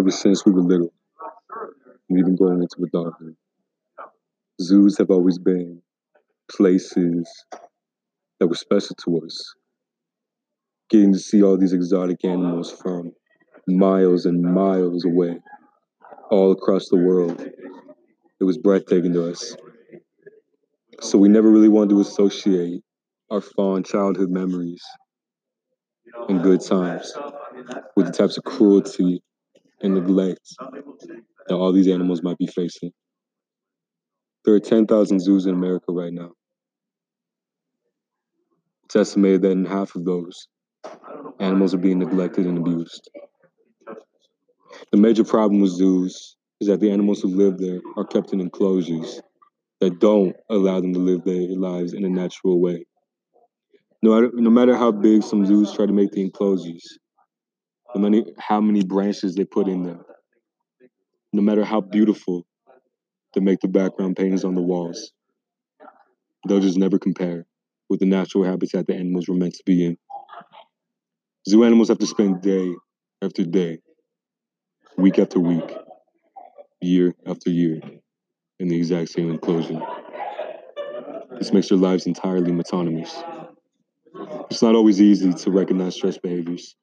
ever since we were little, and even going into adulthood. Zoos have always been places that were special to us. Getting to see all these exotic animals from miles and miles away, all across the world, it was breathtaking to us. So we never really wanted to associate our fond childhood memories and good times with the types of cruelty and neglect that all these animals might be facing. There are 10,000 zoos in America right now. It's estimated that in half of those, animals are being neglected and abused. The major problem with zoos is that the animals who live there are kept in enclosures that don't allow them to live their lives in a natural way. No no matter how big some zoos try to make the enclosures, no how many branches they put in there, no matter how beautiful they make the background paintings on the walls, they'll just never compare with the natural habitat the animals were meant to be in. Zoo animals have to spend day after day, week after week, year after year in the exact same enclosure. This makes their lives entirely autonomous. It's not always easy to recognize stress behaviors,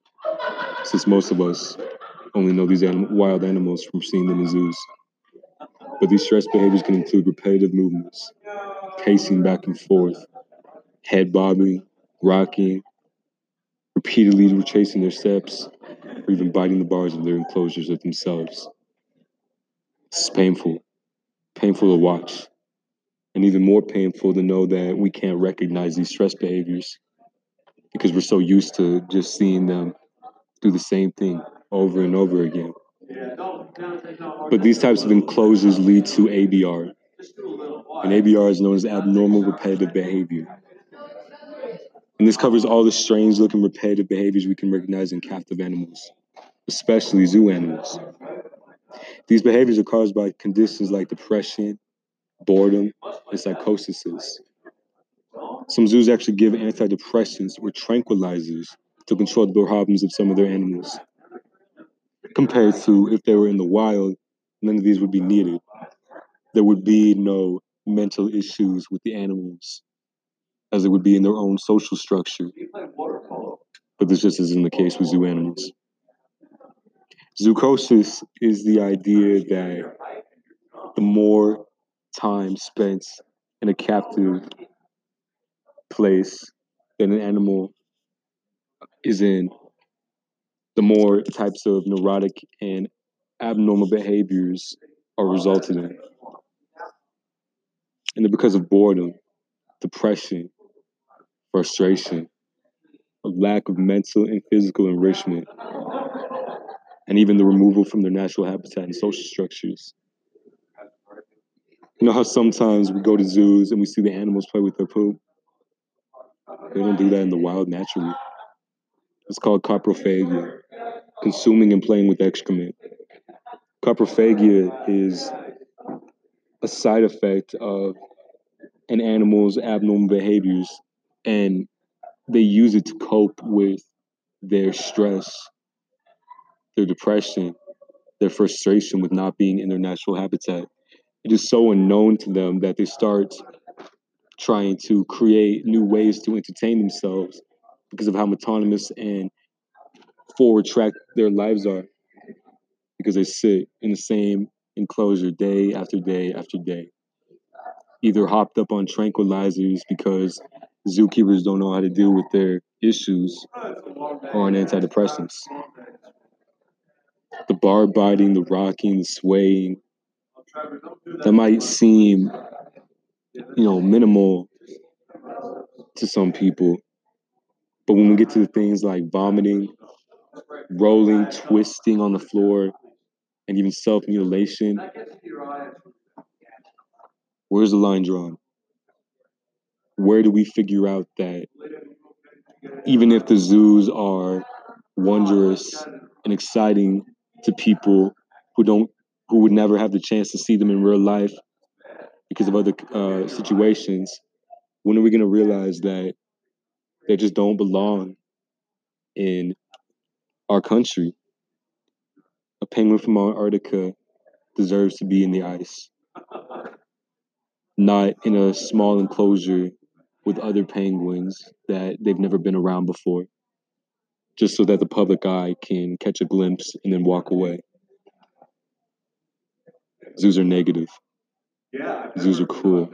since most of us only know these anim- wild animals from seeing them in zoos. But these stress behaviors can include repetitive movements, pacing back and forth, head bobbing, rocking, repeatedly retracing their steps, or even biting the bars of their enclosures of themselves. This is painful, painful to watch, and even more painful to know that we can't recognize these stress behaviors because we're so used to just seeing them do the same thing over and over again. But these types of enclosures lead to ABR, and ABR is known as abnormal repetitive behavior. And this covers all the strange looking repetitive behaviors we can recognize in captive animals, especially zoo animals. These behaviors are caused by conditions like depression, boredom, and psychosis. Some zoos actually give antidepressants or tranquilizers to control the problems of some of their animals. Compared to if they were in the wild, none of these would be needed. There would be no mental issues with the animals as it would be in their own social structure. But this just isn't the case with zoo animals. Zoochosis is the idea that the more time spent in a captive place that an animal is in, the more types of neurotic and abnormal behaviors are resulted in. And they're because of boredom, depression, frustration, a lack of mental and physical enrichment, and even the removal from their natural habitat and social structures. You know how sometimes we go to zoos and we see the animals play with their poop? They don't do that in the wild naturally. It's called coprophagia, consuming and playing with excrement. Coprophagia is a side effect of an animal's abnormal behaviors, and they use it to cope with their stress, their depression, their frustration with not being in their natural habitat. It is so unknown to them that they start trying to create new ways to entertain themselves because of how autonomous and forward track their lives are. Because they sit in the same enclosure day after day after day, either hopped up on tranquilizers because zookeepers don't know how to deal with their issues or on antidepressants. The bar biting, the rocking, the swaying, that might seem, you know, minimal to some people. But when we get to the things like vomiting, rolling, twisting on the floor, and even self mutilation, where's the line drawn? Where do we figure out that even if the zoos are wondrous and exciting to people who don't who would never have the chance to see them in real life because of other uh, situations when are we going to realize that they just don't belong in our country a penguin from Antarctica deserves to be in the ice, not in a small enclosure with other penguins that they've never been around before, just so that the public eye can catch a glimpse and then walk away. Zoos are negative. Yeah, Zoos are cruel.